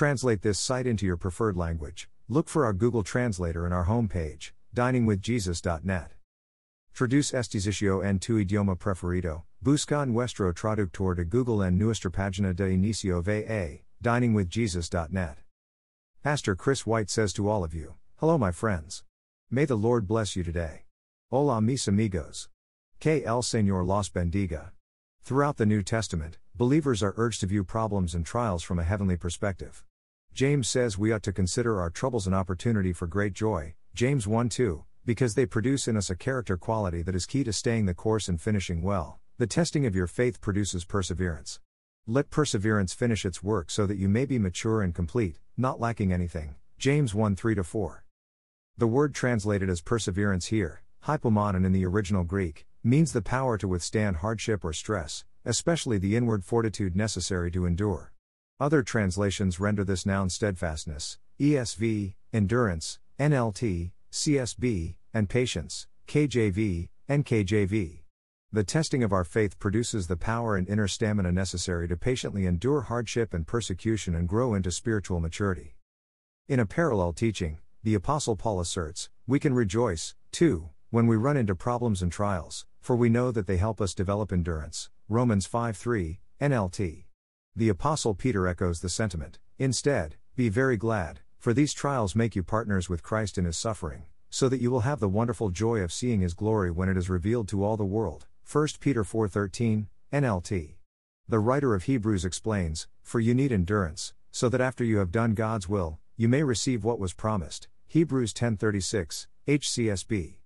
translate this site into your preferred language. Look for our Google Translator in our homepage, diningwithjesus.net. Traduce este sitio en tu idioma preferido. Busca nuestro traductor de Google en nuestra página de inicio va, diningwithjesus.net. Pastor Chris White says to all of you, Hello, my friends. May the Lord bless you today. Hola, mis amigos. Que el Señor los bendiga. Throughout the New Testament, believers are urged to view problems and trials from a heavenly perspective. James says we ought to consider our troubles an opportunity for great joy, James 1 2, because they produce in us a character quality that is key to staying the course and finishing well. The testing of your faith produces perseverance. Let perseverance finish its work so that you may be mature and complete, not lacking anything. James 1 3 4. The word translated as perseverance here, hypomonon in the original Greek, means the power to withstand hardship or stress, especially the inward fortitude necessary to endure. Other translations render this noun steadfastness, ESV, endurance, NLT, CSB, and patience, KJV, NKJV. The testing of our faith produces the power and inner stamina necessary to patiently endure hardship and persecution and grow into spiritual maturity. In a parallel teaching, the Apostle Paul asserts, we can rejoice, too, when we run into problems and trials, for we know that they help us develop endurance. Romans 5 3, NLT. The Apostle Peter echoes the sentiment Instead, be very glad, for these trials make you partners with Christ in his suffering, so that you will have the wonderful joy of seeing his glory when it is revealed to all the world. 1 Peter 4:13, NLT. The writer of Hebrews explains, "For you need endurance, so that after you have done God's will, you may receive what was promised." Hebrews 10:36, HCSB.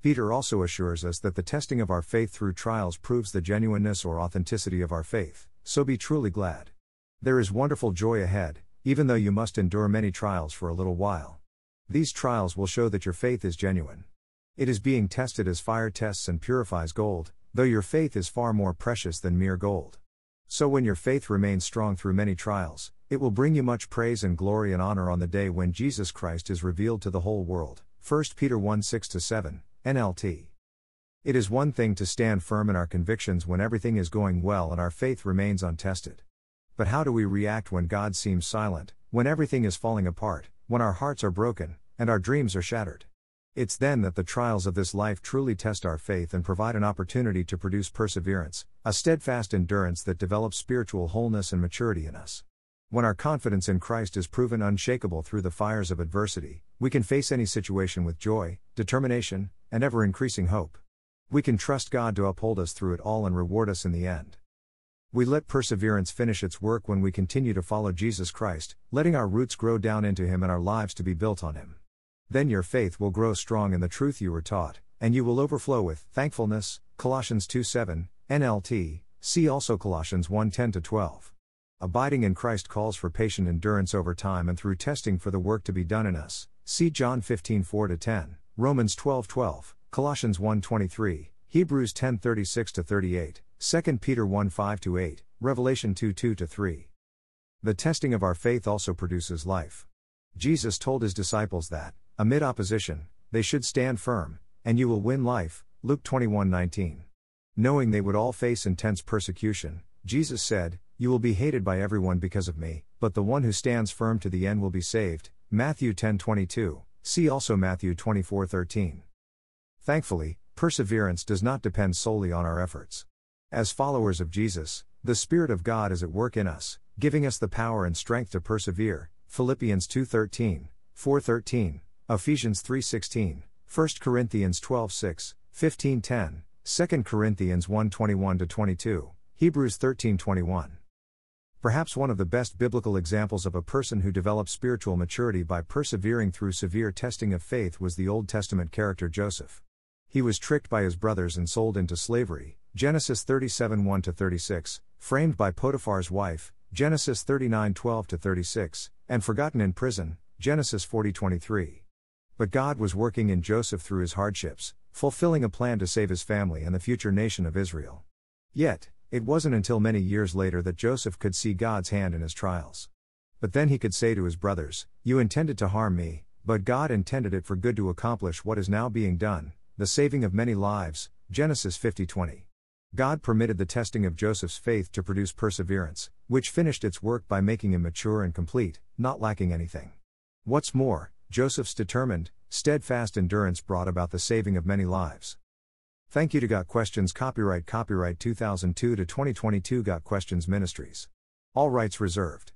Peter also assures us that the testing of our faith through trials proves the genuineness or authenticity of our faith. So be truly glad. There is wonderful joy ahead, even though you must endure many trials for a little while. These trials will show that your faith is genuine. It is being tested as fire tests and purifies gold, though your faith is far more precious than mere gold. So when your faith remains strong through many trials, it will bring you much praise and glory and honor on the day when Jesus Christ is revealed to the whole world. 1 Peter 1 6 7, NLT. It is one thing to stand firm in our convictions when everything is going well and our faith remains untested. But how do we react when God seems silent, when everything is falling apart, when our hearts are broken, and our dreams are shattered? It's then that the trials of this life truly test our faith and provide an opportunity to produce perseverance, a steadfast endurance that develops spiritual wholeness and maturity in us. When our confidence in Christ is proven unshakable through the fires of adversity, we can face any situation with joy, determination, and ever increasing hope. We can trust God to uphold us through it all and reward us in the end. We let perseverance finish its work when we continue to follow Jesus Christ, letting our roots grow down into Him and our lives to be built on Him. Then your faith will grow strong in the truth you were taught, and you will overflow with thankfulness. Colossians 2 7, NLT, see also Colossians 1 10 12. Abiding in Christ calls for patient endurance over time and through testing for the work to be done in us. See John 15 4 10, Romans 12 12. Colossians 1:23, Hebrews 10:36 38, 2 Peter 1:5 8, Revelation 2:2 3. The testing of our faith also produces life. Jesus told his disciples that, amid opposition, they should stand firm, and you will win life. Luke 21:19. Knowing they would all face intense persecution, Jesus said, "You will be hated by everyone because of me, but the one who stands firm to the end will be saved." Matthew 10:22. See also Matthew 24:13. Thankfully, perseverance does not depend solely on our efforts. As followers of Jesus, the Spirit of God is at work in us, giving us the power and strength to persevere. Philippians 2:13, 4:13, Ephesians 3:16, 1 Corinthians 12:6, 15:10, 2 Corinthians 1:21 22, Hebrews 13:21. Perhaps one of the best biblical examples of a person who developed spiritual maturity by persevering through severe testing of faith was the Old Testament character Joseph. He was tricked by his brothers and sold into slavery. Genesis 37 1 36, framed by Potiphar's wife, Genesis 39 12 36, and forgotten in prison, Genesis 40 23. But God was working in Joseph through his hardships, fulfilling a plan to save his family and the future nation of Israel. Yet, it wasn't until many years later that Joseph could see God's hand in his trials. But then he could say to his brothers, You intended to harm me, but God intended it for good to accomplish what is now being done, the saving of many lives, Genesis 50:20. God permitted the testing of Joseph's faith to produce perseverance, which finished its work by making him mature and complete, not lacking anything. What's more, Joseph's determined, steadfast endurance brought about the saving of many lives. Thank you to Got Questions Copyright Copyright 2002 to 2022 Got Questions Ministries. All rights reserved.